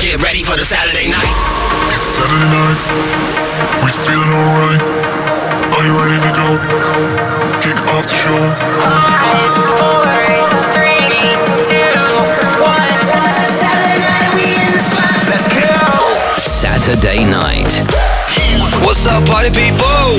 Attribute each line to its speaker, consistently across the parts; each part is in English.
Speaker 1: Get ready for the Saturday night.
Speaker 2: It's Saturday night. We feeling alright. Are you ready to go? Kick off the show.
Speaker 3: Five, four, three, two, one. Saturday night, we in the spot.
Speaker 1: Let's go.
Speaker 4: Saturday night.
Speaker 1: What's up, party people?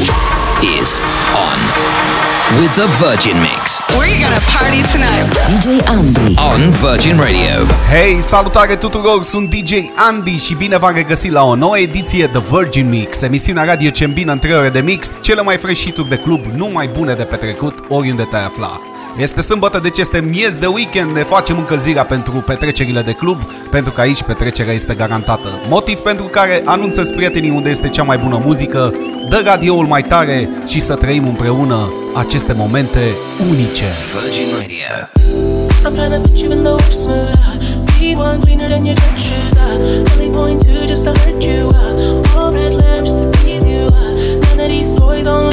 Speaker 4: Is on. with the Virgin Mix.
Speaker 5: We're gonna party tonight.
Speaker 6: DJ Andy
Speaker 4: on Virgin Radio.
Speaker 7: Hey, salutare tuturor, sunt DJ Andy și bine v-am regăsit la o nouă ediție The Virgin Mix, emisiunea radio ce îmbină în 3 ore de mix, cele mai fresh hituri de club, numai bune de petrecut, oriunde te afla. Este sâmbătă, deci este miez de weekend, ne facem încălzirea pentru petrecerile de club, pentru că aici petrecerea este garantată. Motiv pentru care anunță prietenii unde este cea mai bună muzică, dă radioul mai tare și să trăim împreună aceste momente unice.
Speaker 4: Virgin Radio.
Speaker 8: one cleaner than your church only point two just to hurt you. All red lamps to tease you. None of these toys
Speaker 9: only.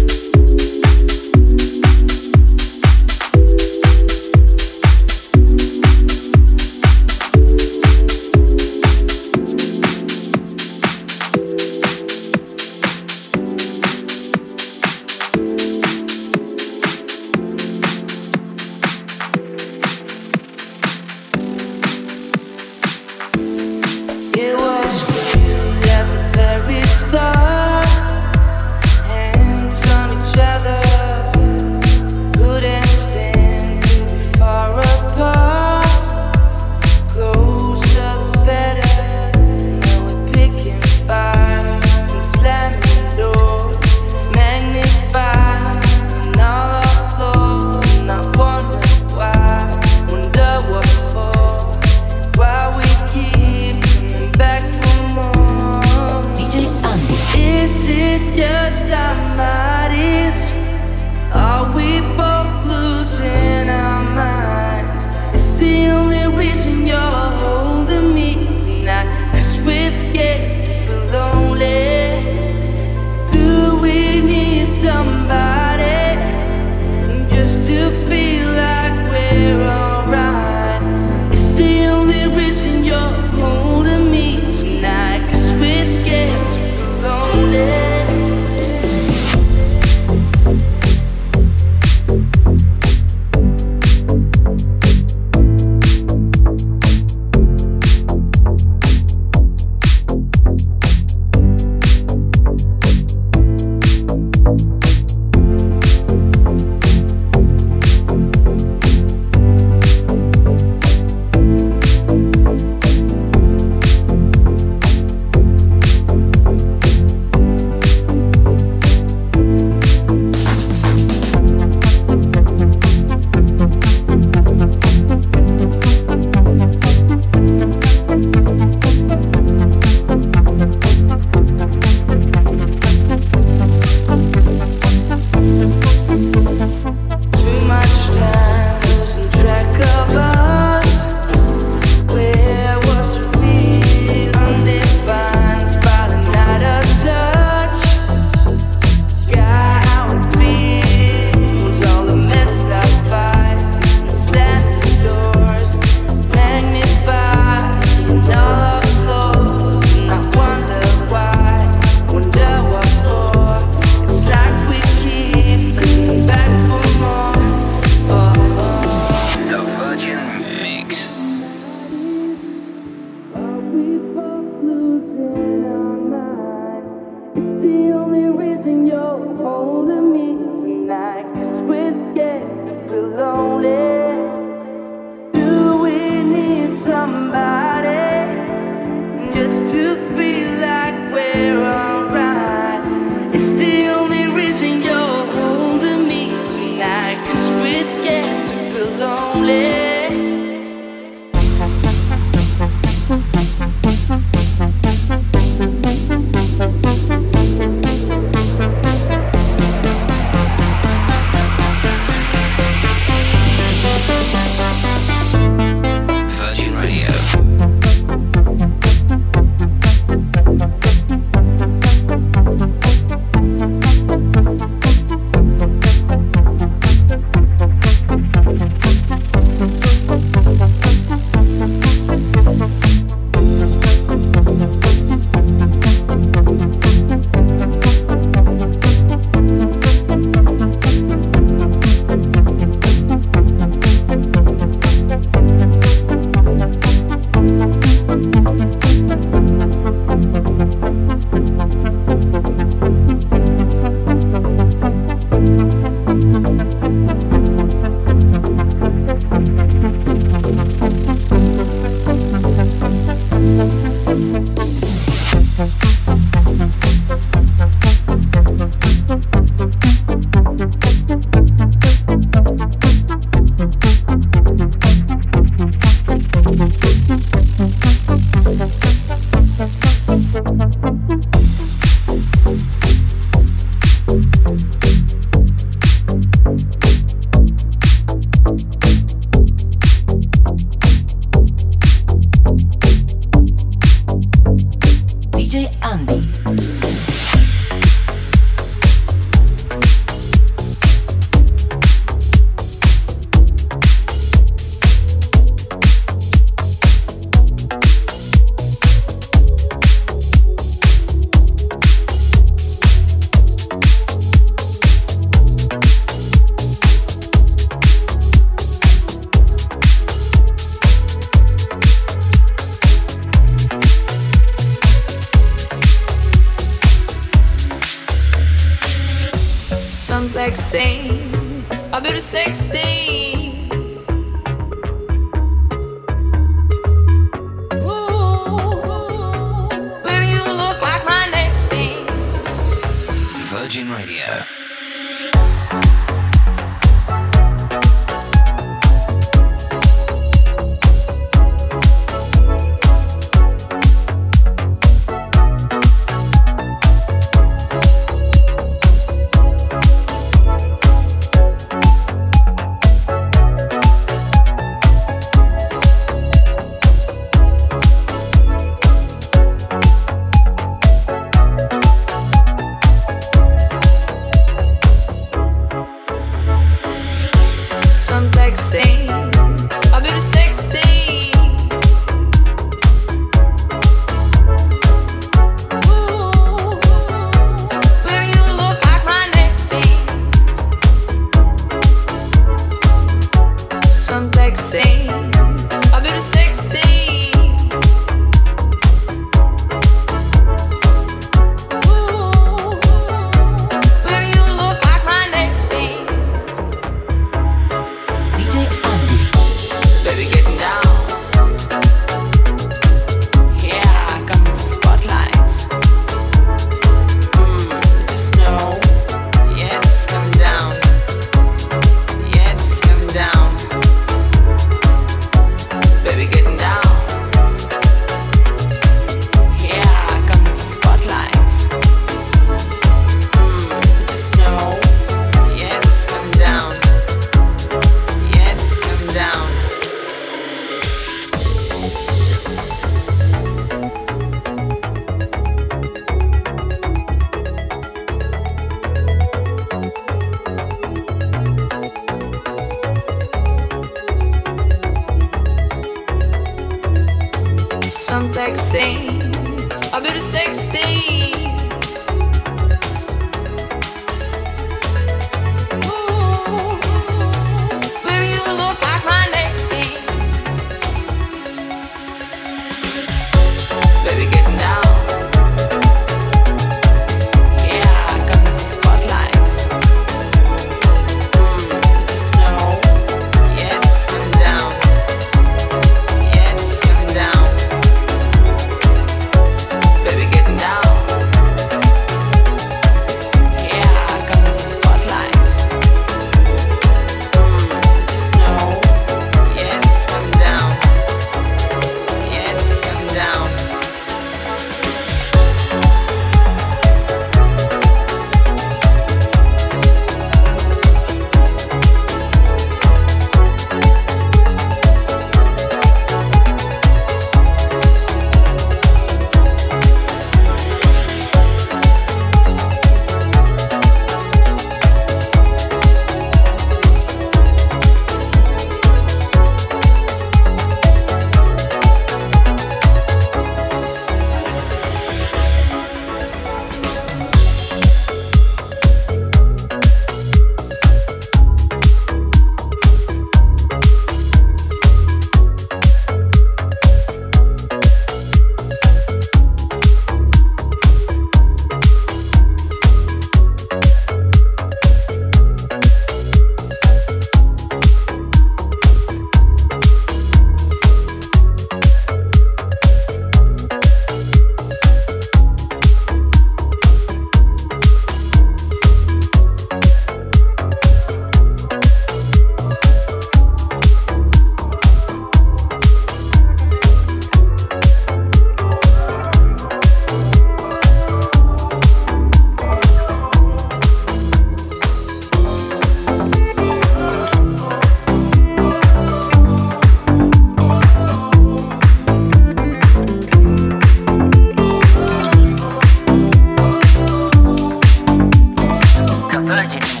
Speaker 10: see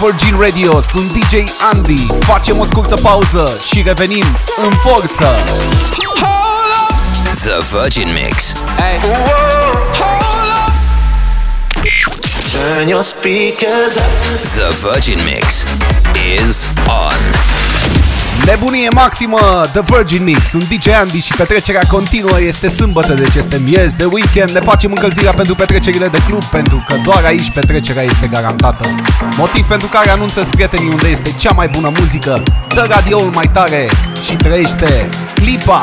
Speaker 4: Virgin Radio.
Speaker 7: Sunt DJ Andy. Facem o scurtă pauză și revenim în forță.
Speaker 4: The Virgin Mix
Speaker 11: Hey. Turn your speakers up.
Speaker 4: The Virgin Mix is on.
Speaker 7: Nebunie maximă, The Virgin Mix, sunt DJ Andy și petrecerea continuă este sâmbătă, deci este miez de weekend, ne facem încălzirea pentru petrecerile de club, pentru că doar aici petrecerea este garantată. Motiv pentru care anunță prietenii unde este cea mai bună muzică, dă radioul mai tare și trăiește clipa!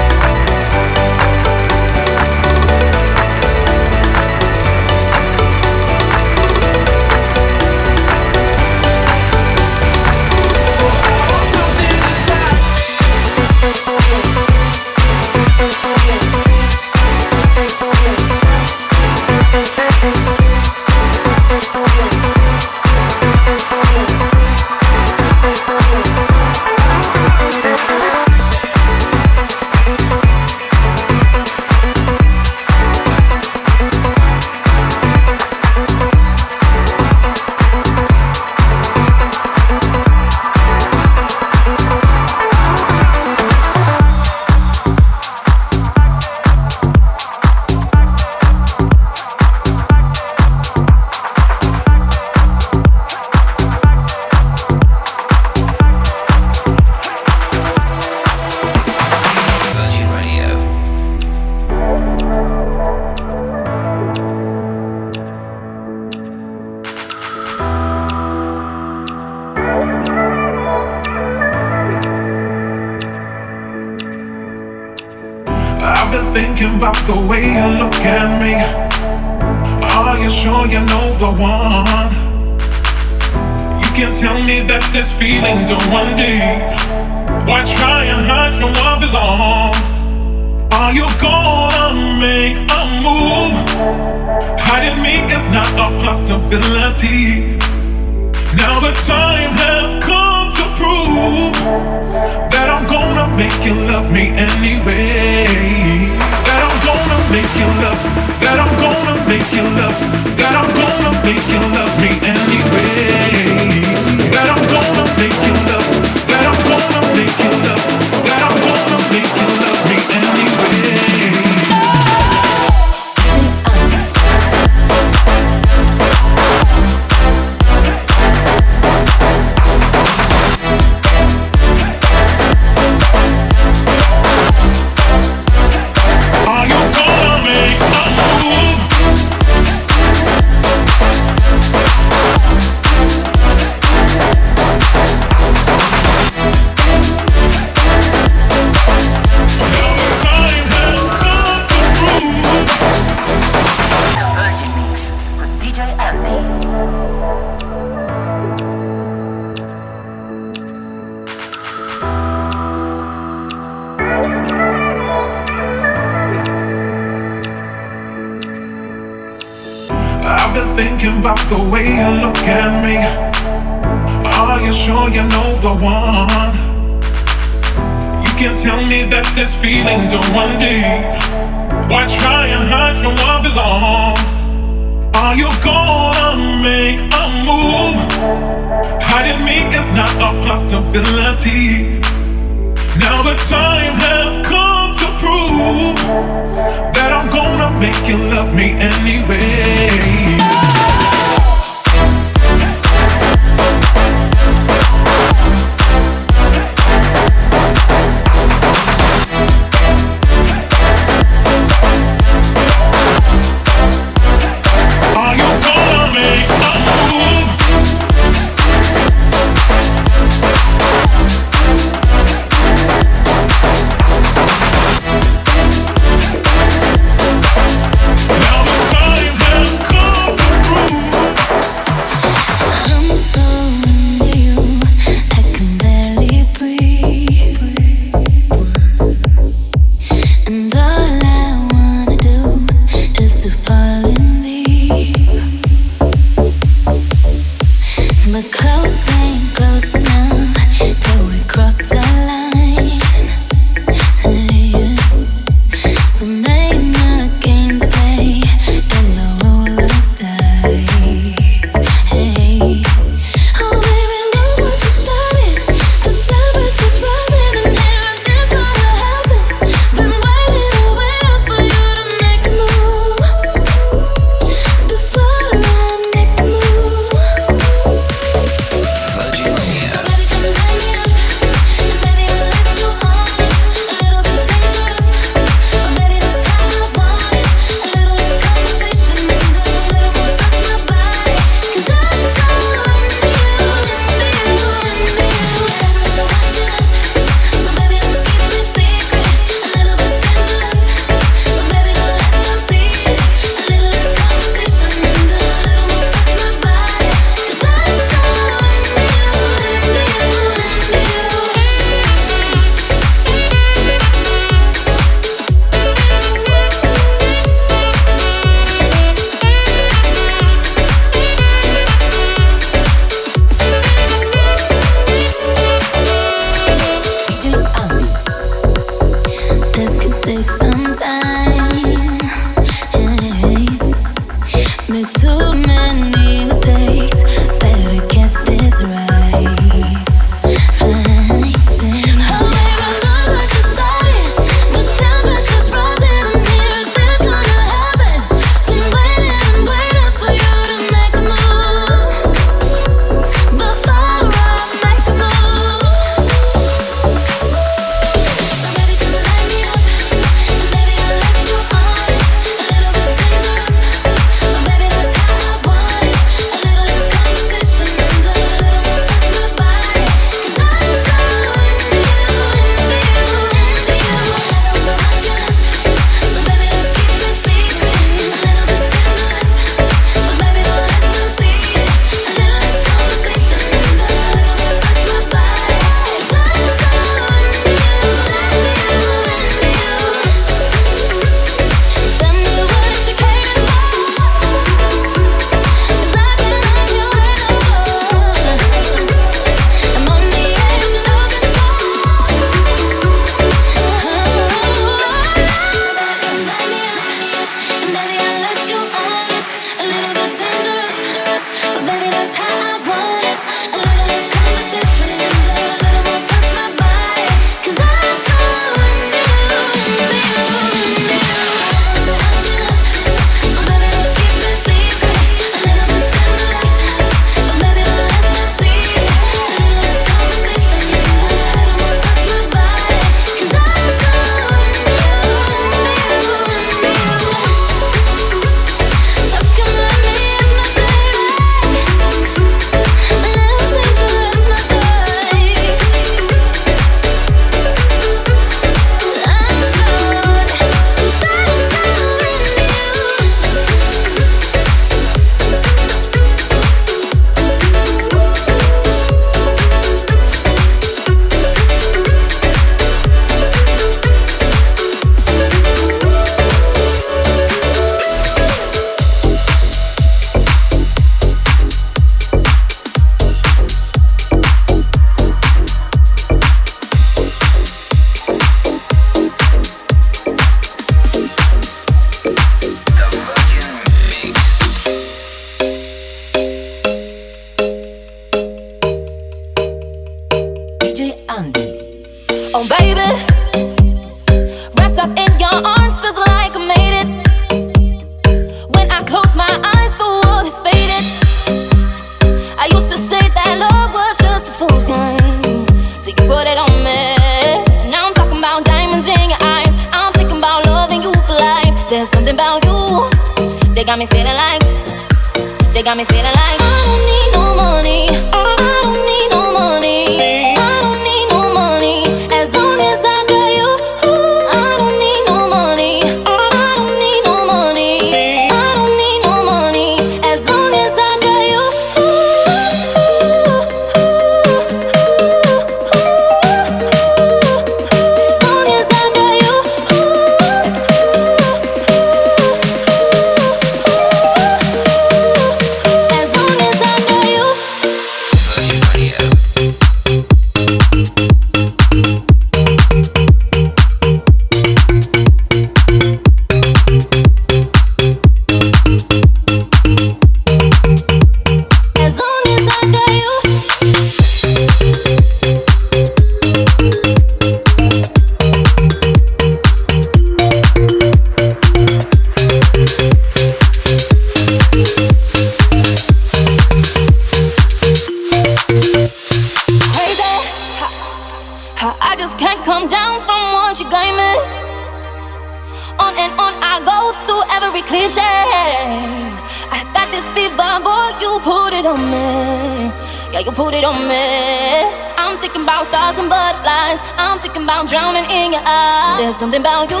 Speaker 9: I'm
Speaker 12: thinking about
Speaker 13: drowning in your eyes. There's something about you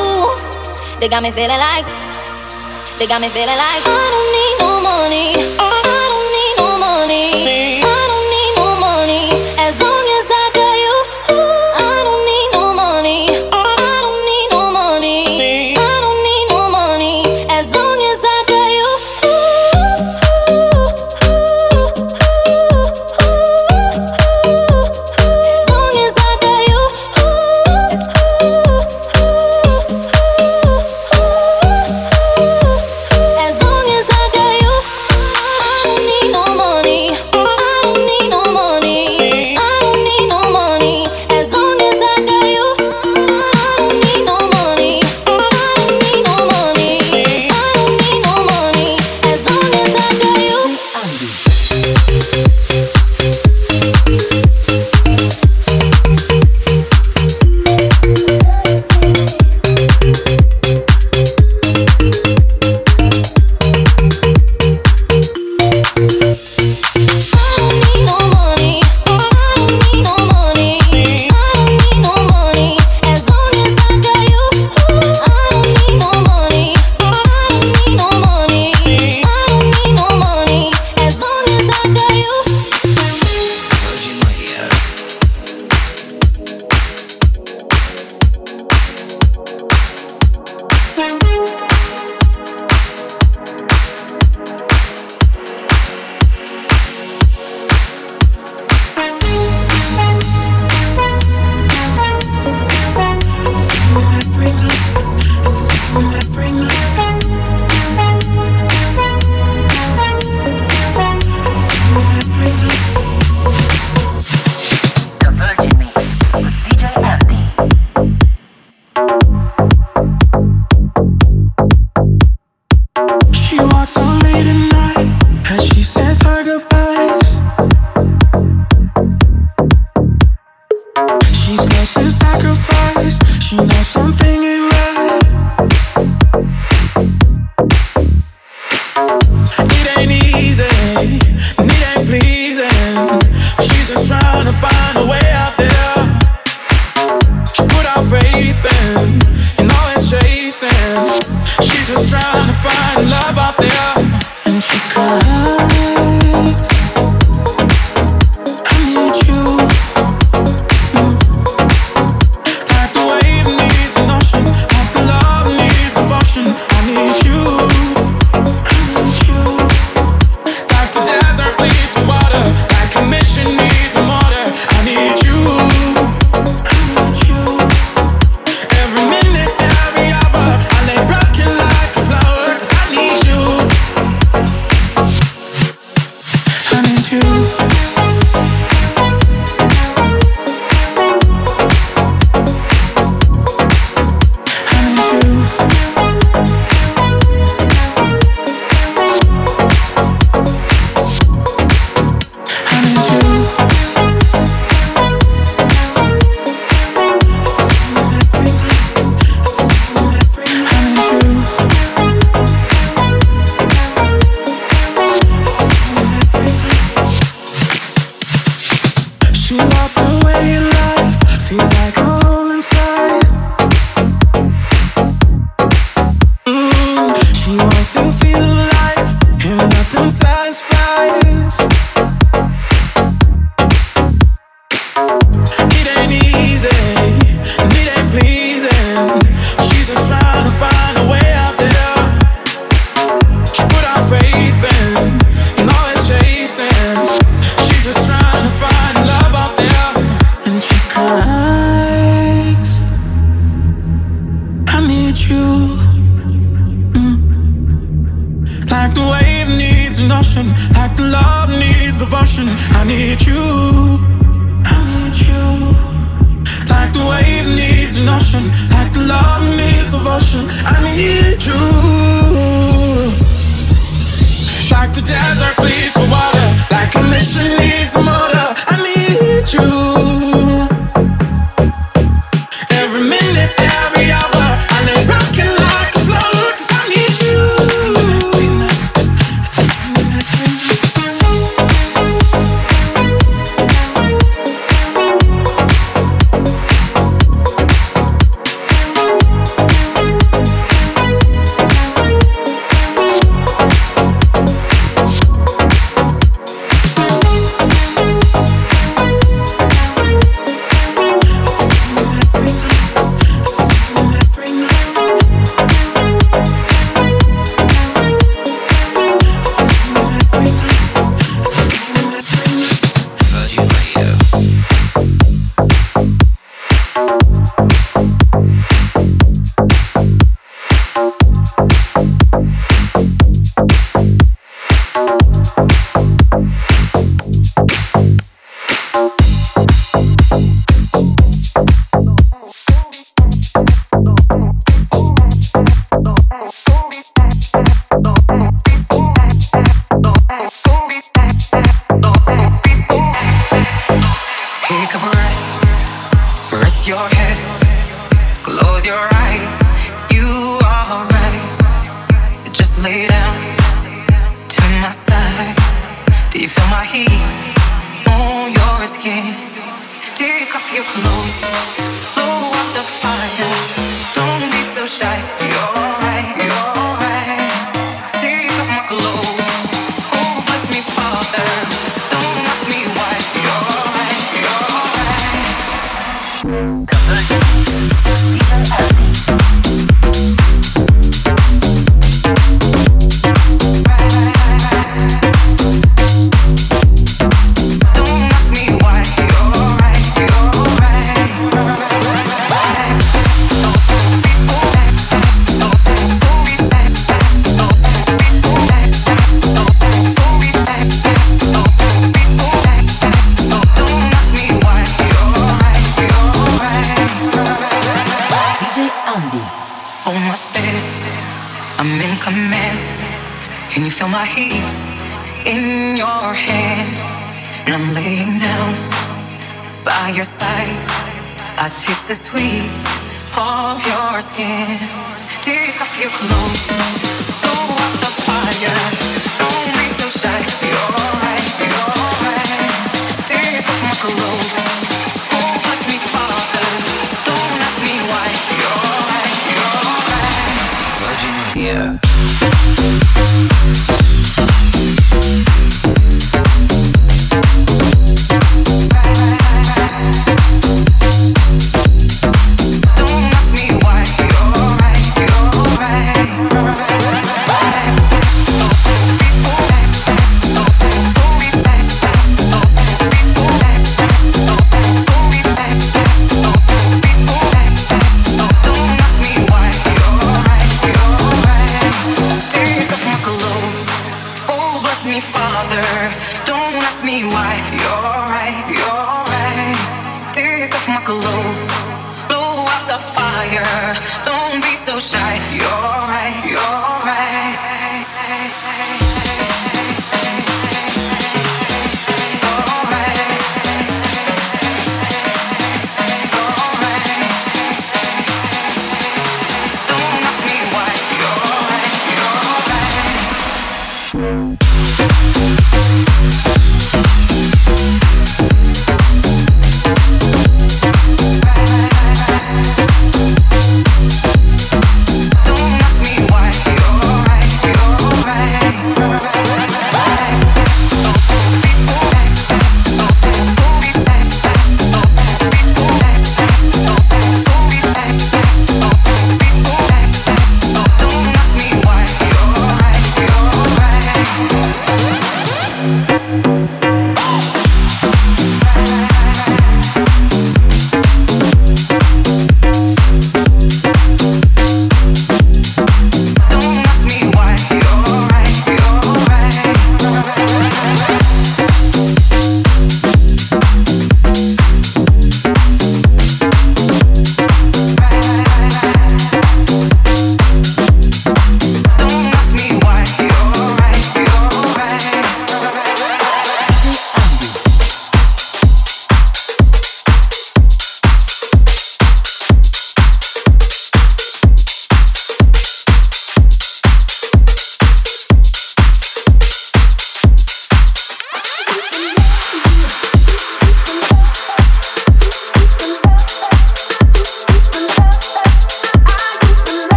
Speaker 13: that got me feeling like, they got me feeling like I don't need no money.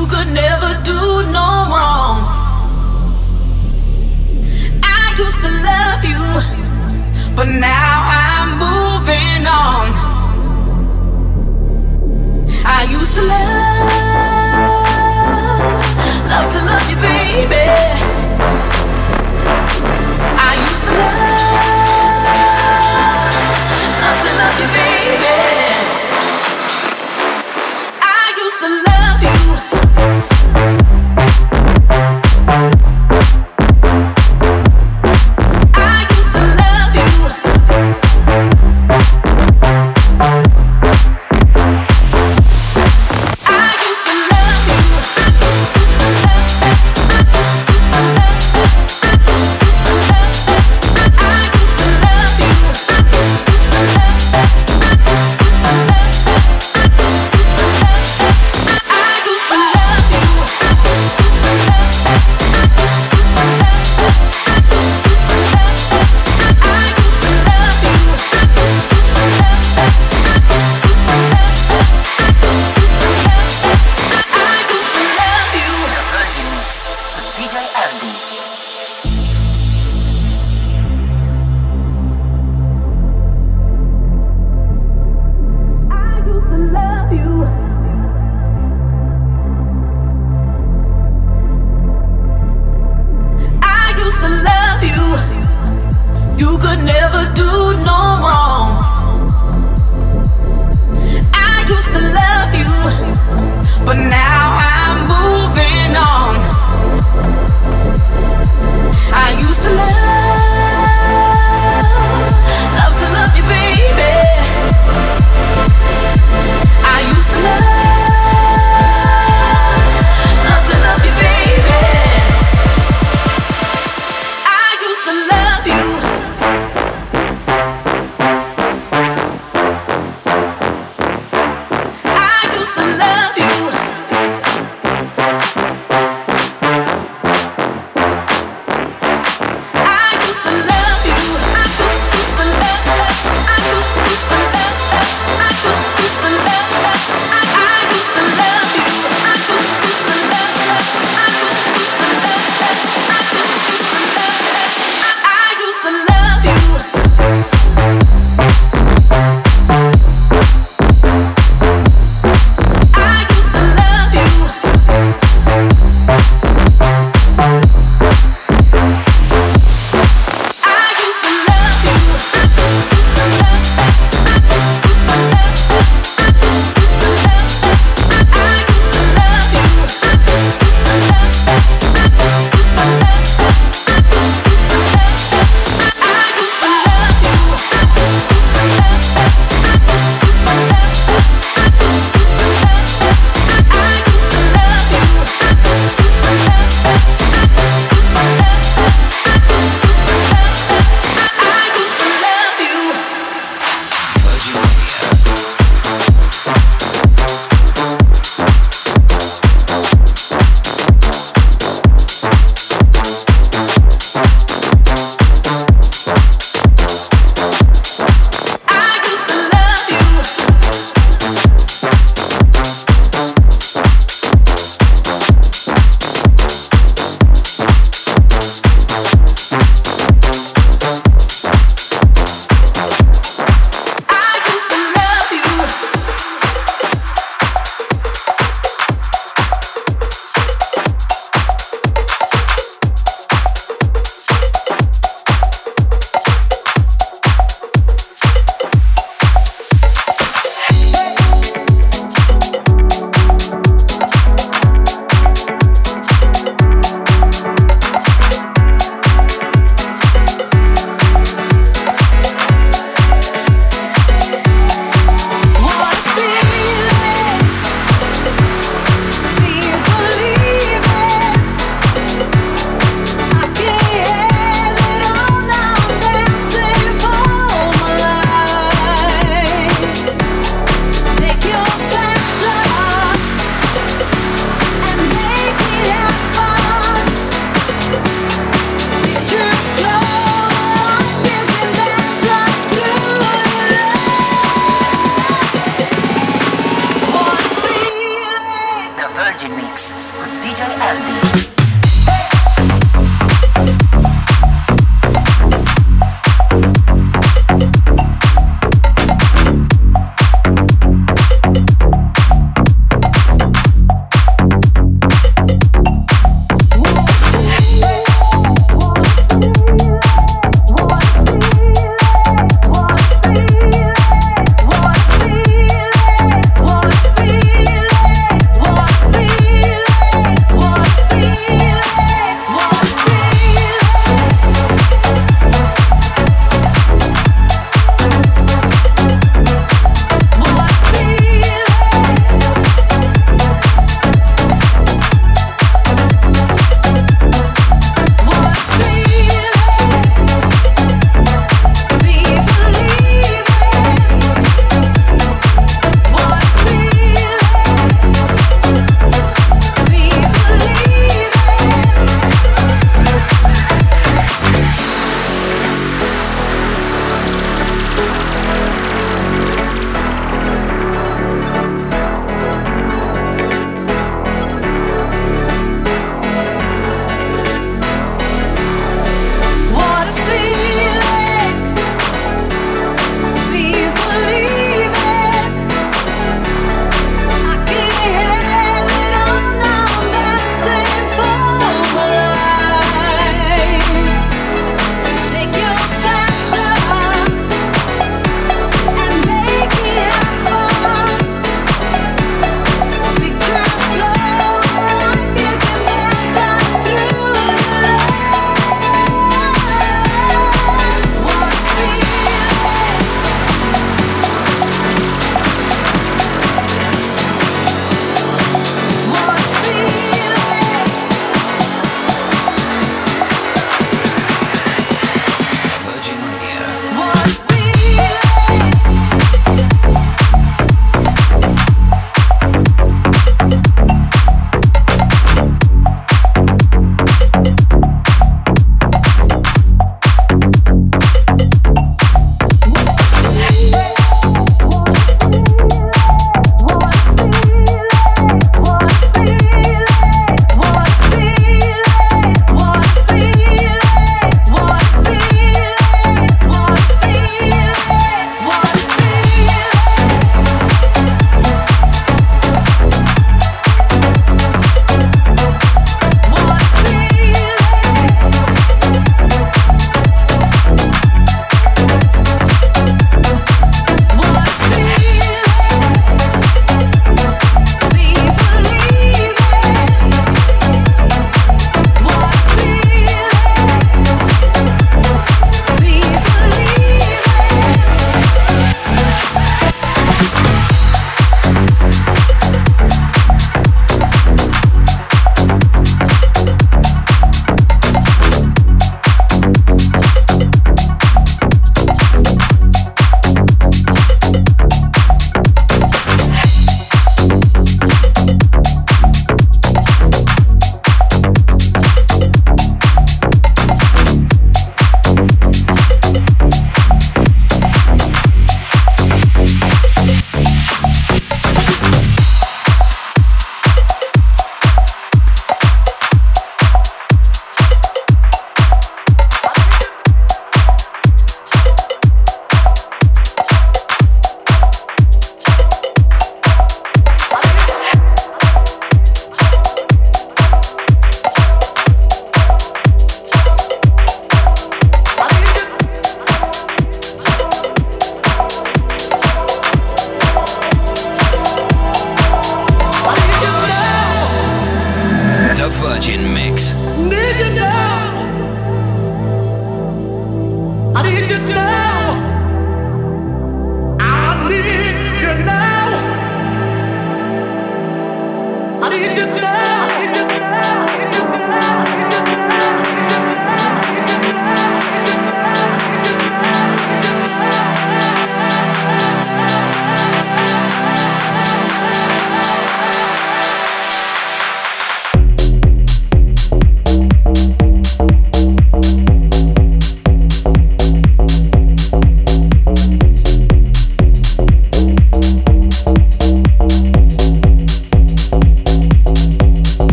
Speaker 13: You
Speaker 14: could never do no wrong. I used to love you, but now I'm moving on. I used to love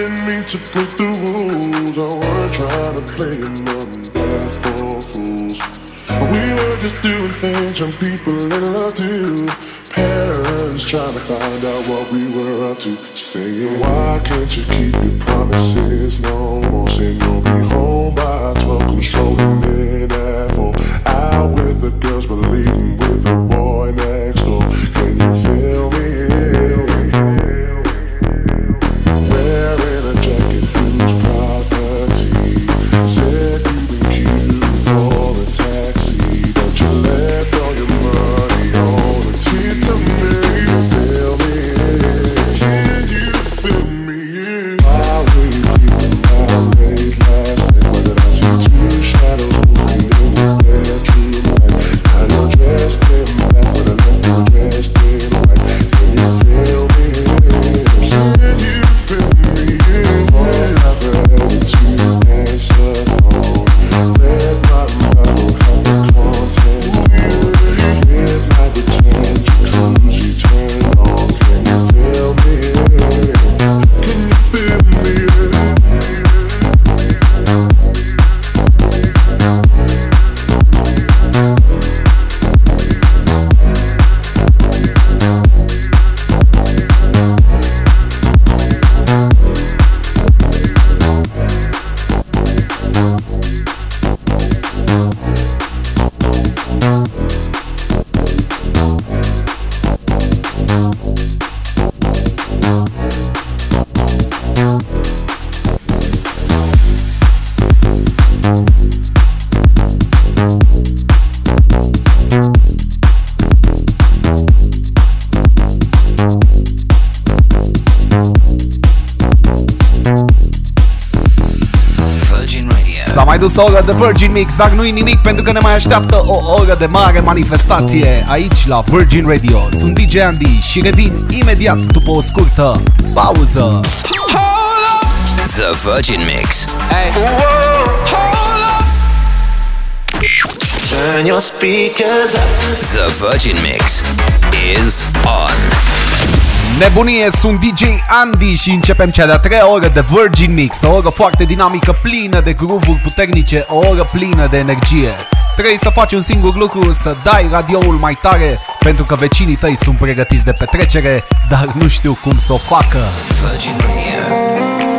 Speaker 2: Didn't mean to break the rules. I weren't trying to play among that for fools. We were just doing things young people in love do. Parents trying to find out what we were up to. Saying, why can't you keep your promises no
Speaker 10: Radio.
Speaker 7: S-a mai dus o oră de Virgin Mix, dar nu-i nimic pentru că ne mai așteaptă o oră de mare manifestație aici la Virgin Radio. Sunt DJ Andy și revin imediat după o scurtă pauză.
Speaker 10: The Virgin Mix.
Speaker 11: Turn your speakers up.
Speaker 10: The Virgin Mix is on.
Speaker 7: Nebunie, sunt DJ Andy și începem cea de-a treia oră de Virgin Mix, o oră foarte dinamică, plină de groove puternice, o oră plină de energie. Trebuie să faci un singur lucru, să dai radioul mai tare, pentru că vecinii tăi sunt pregătiți de petrecere, dar nu știu cum să o facă.
Speaker 10: Virgin Radio.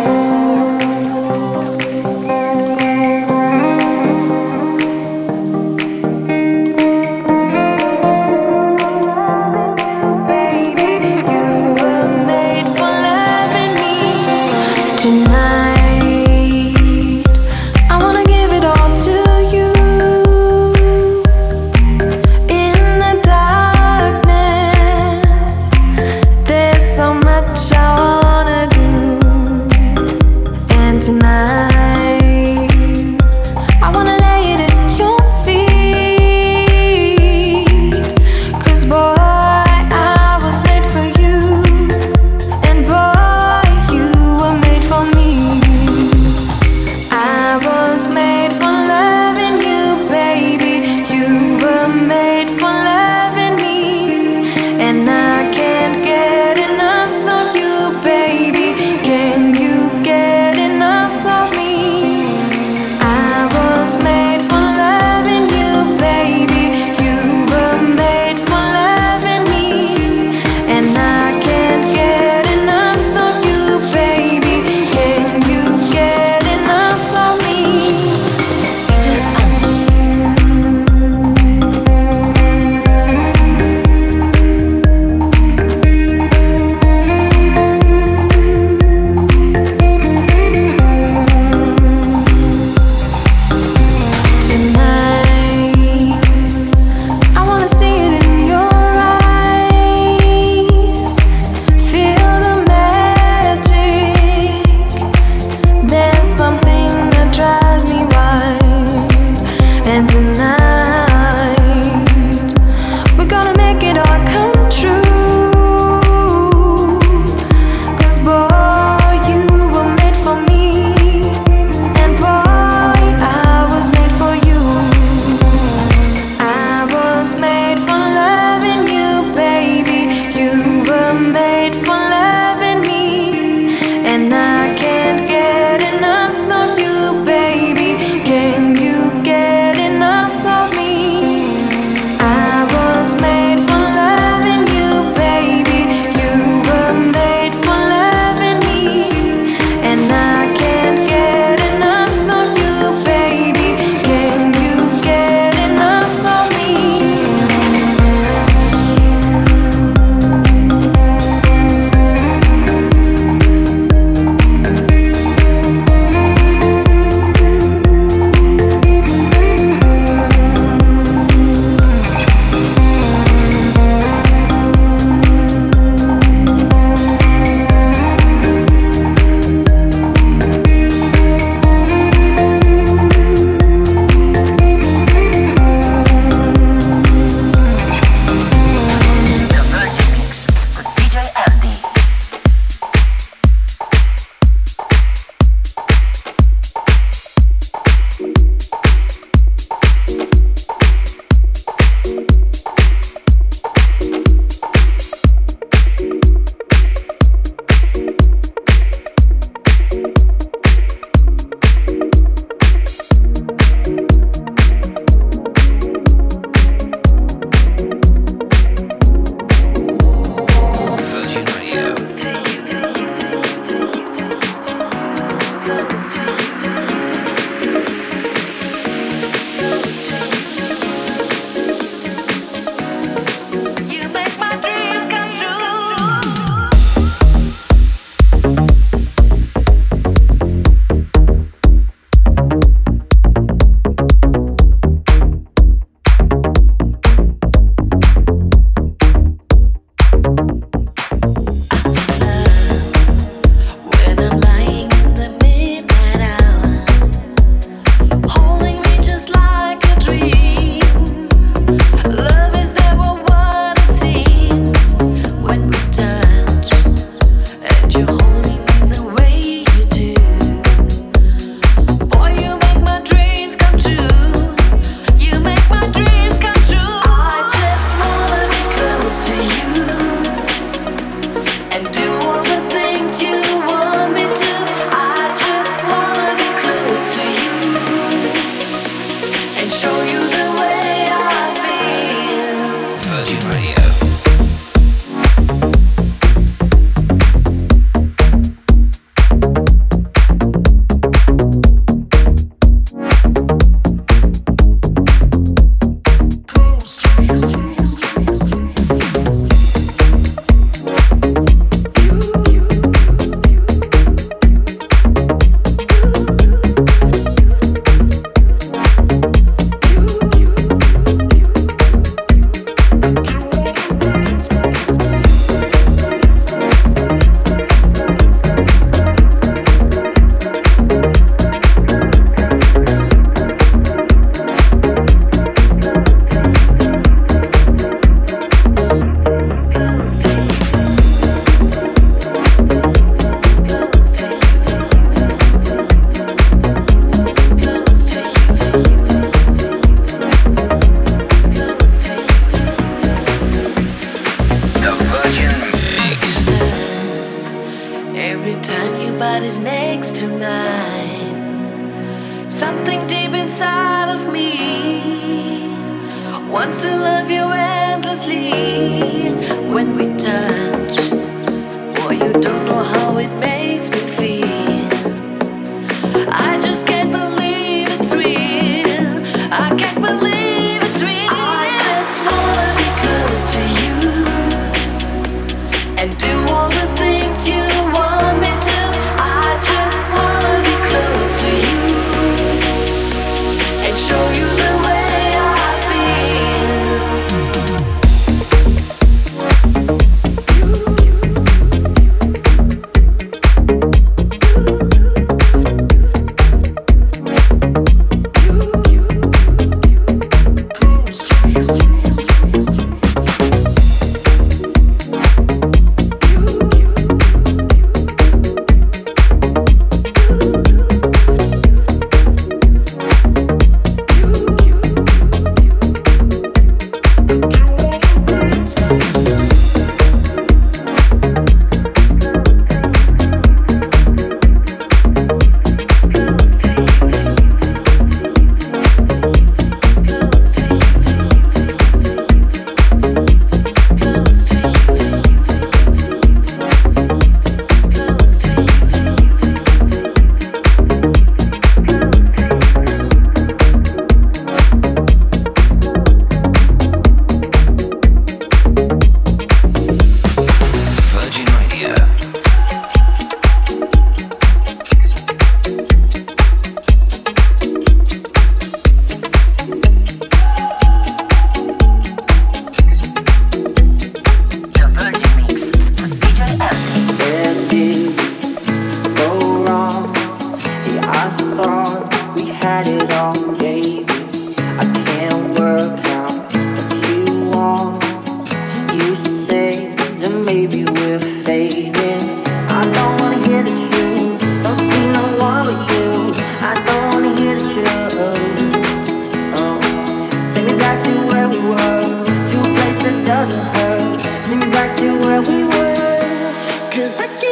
Speaker 15: Cause I can't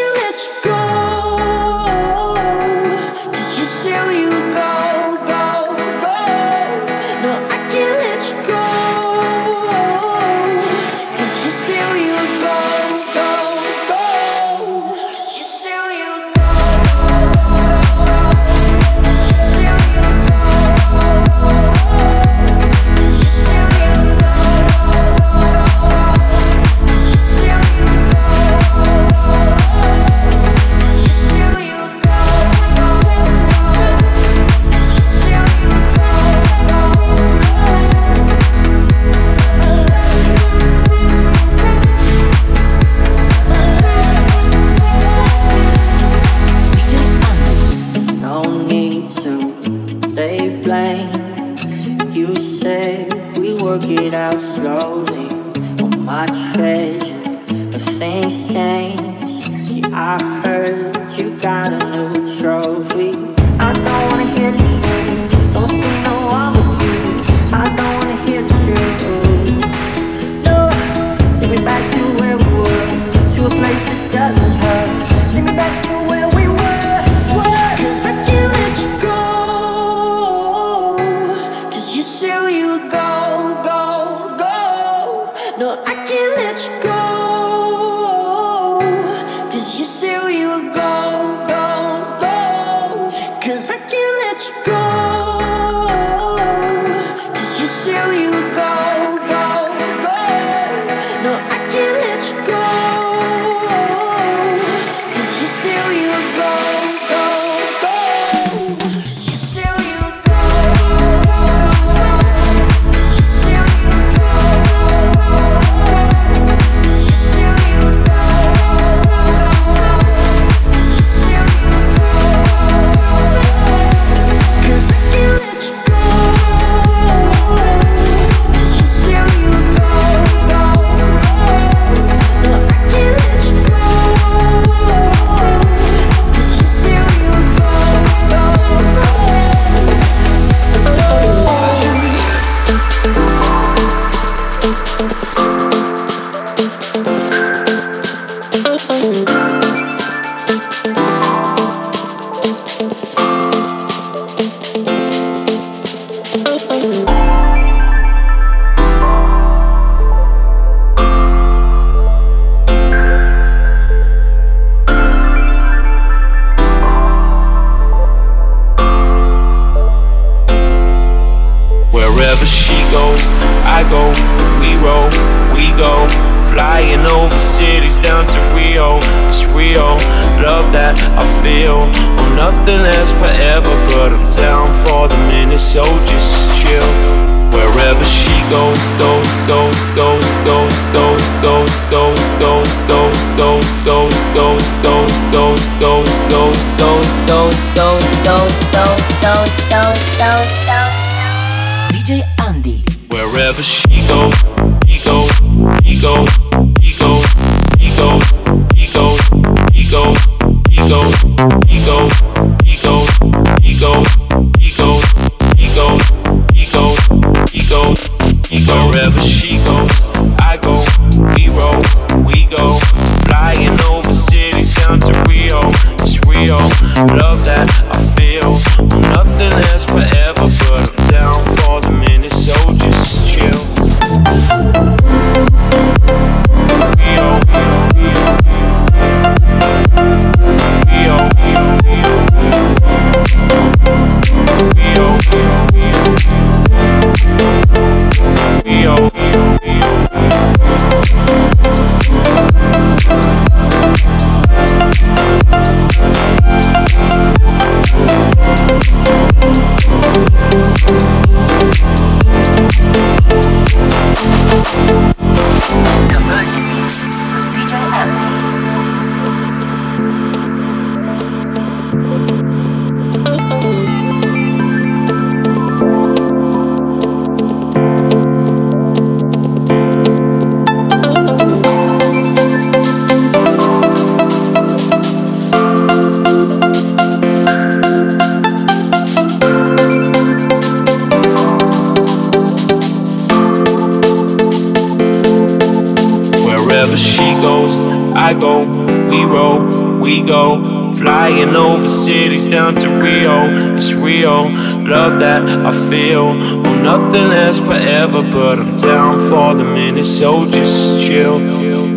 Speaker 16: Rio, it's real. Love that I feel. Oh, nothing lasts forever, but I'm down for the minute, so just chill.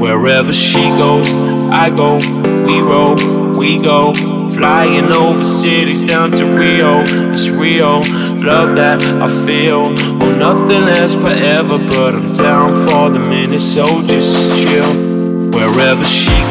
Speaker 16: Wherever she goes, I go, we roll, we go. Flying over cities down to Rio, it's real. Love that I feel. Oh, nothing lasts forever, but I'm down for the minute, so just chill. Wherever she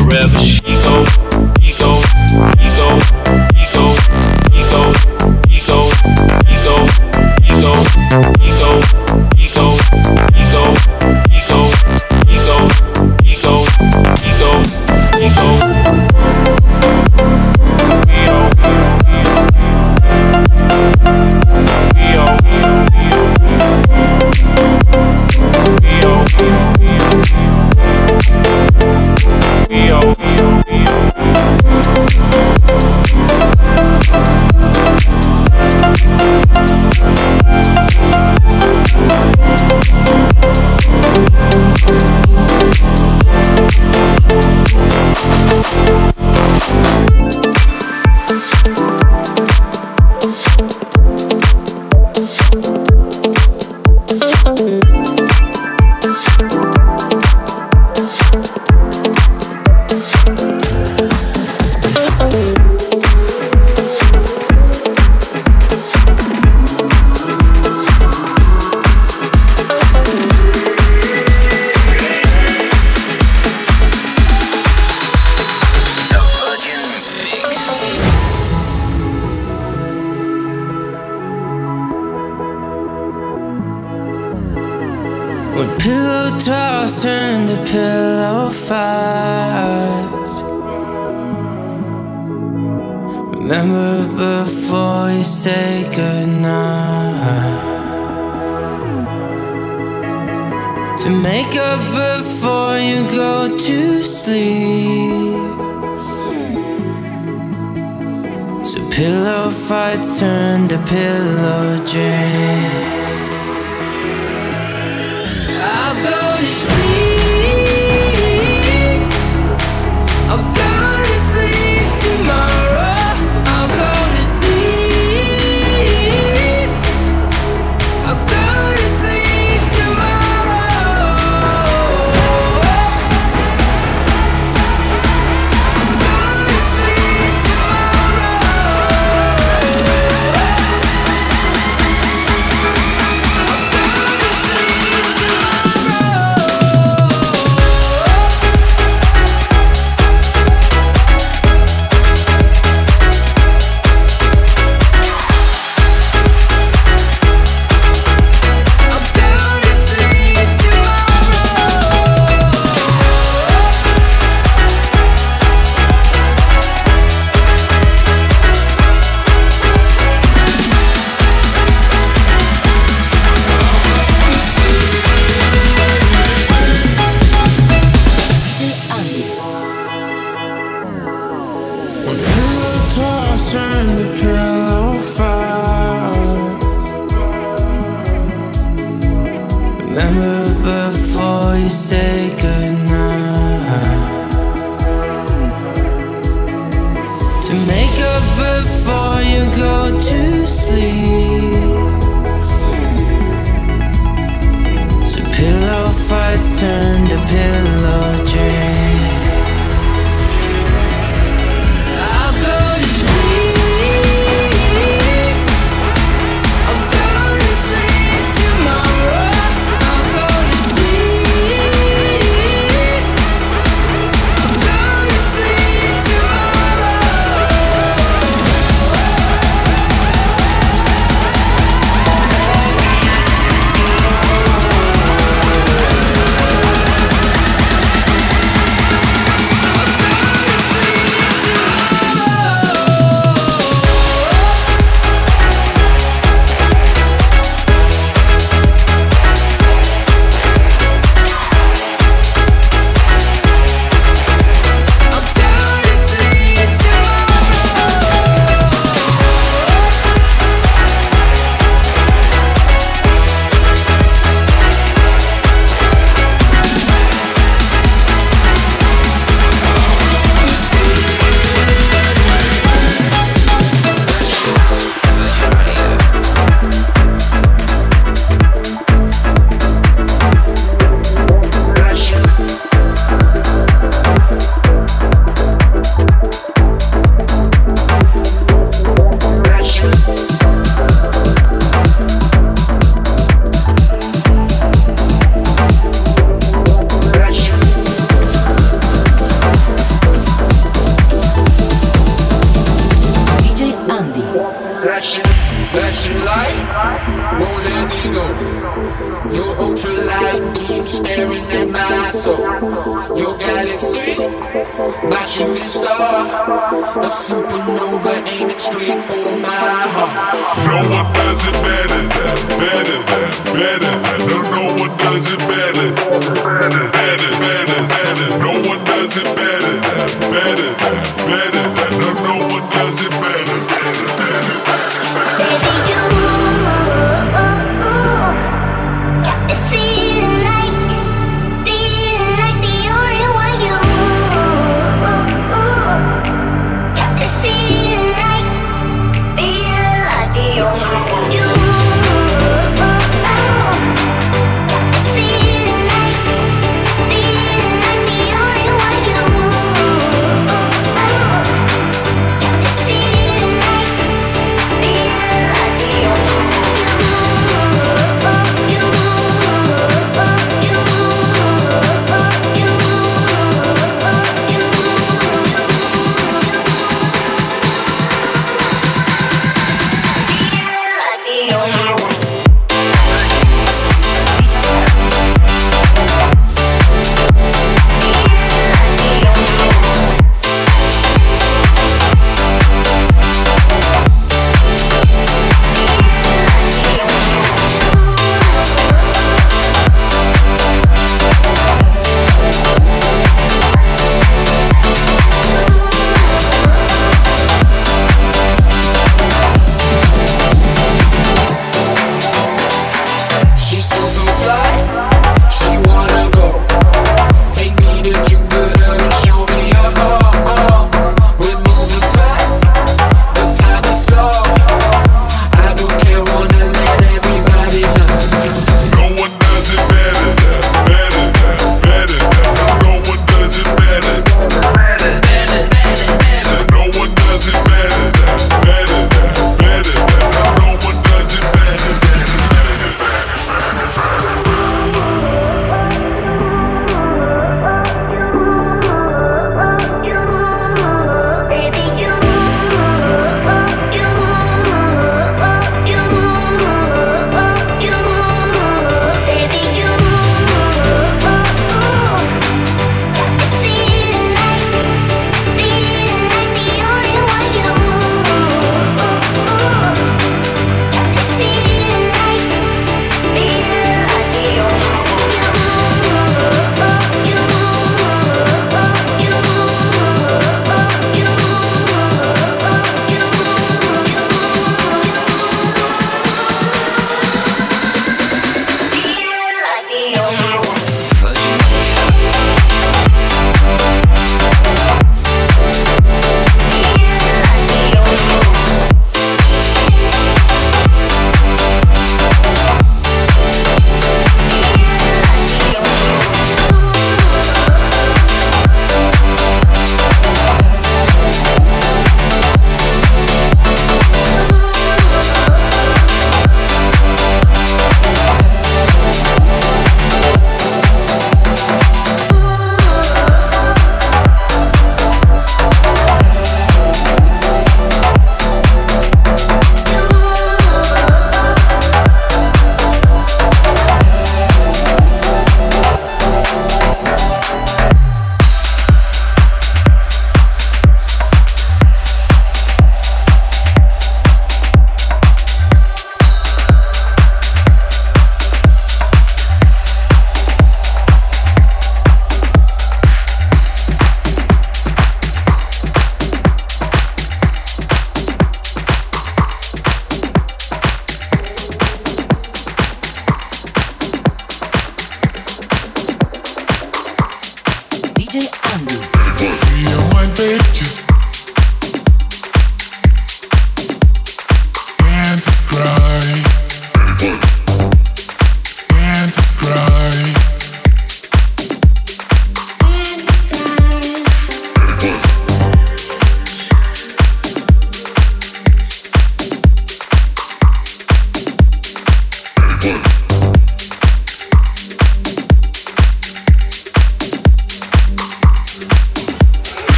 Speaker 16: Wherever she goes,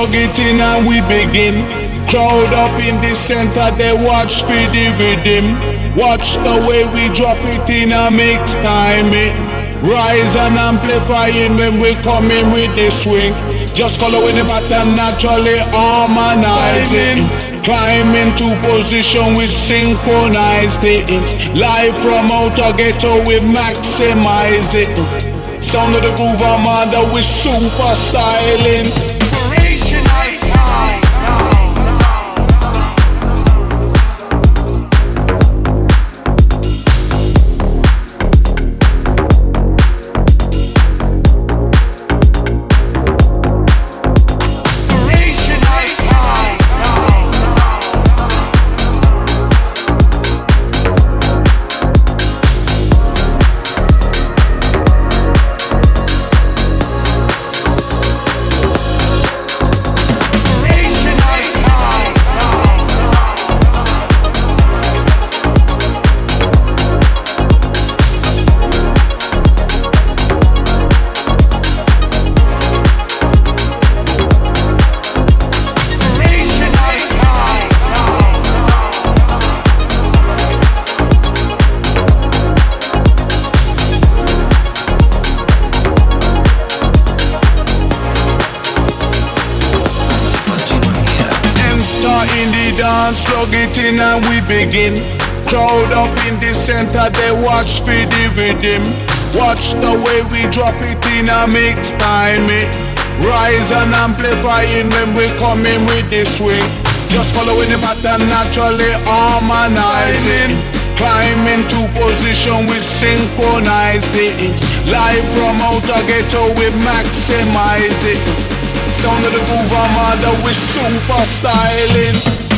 Speaker 17: plug it in and we begin. Crowd up in the center, they watch speedy with him. Watch the way we drop it in a mix time it. Rise and amplify it when we come in with the swing. Just following the pattern, naturally harmonizing. Climbing to position with synchronized things. Live from outer ghetto, we maximize it. Sound of the Groove Armada, we super styling. Begin. Crowd up in the center, they watch for the rhythm. Watch the way we drop it in a mix time. It rise and amplifying when we coming with the swing. Just following the pattern, naturally harmonizing. Climb into position with synchronized things. Live from outer ghetto, we maximize it. Sound of the Groove Armada with super styling.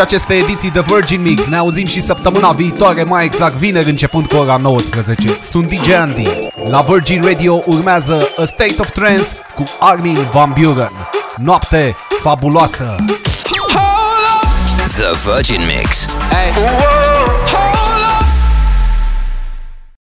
Speaker 7: Și aceste ediții de Virgin Mix. Ne auzim și săptămâna viitoare, mai exact vineri, începând cu ora 19. Sunt DJ Andy. La Virgin Radio urmează A State of Trance cu Armin Van Buren. Noapte fabuloasă!
Speaker 4: The Virgin Mix.
Speaker 18: Hey. Whoa.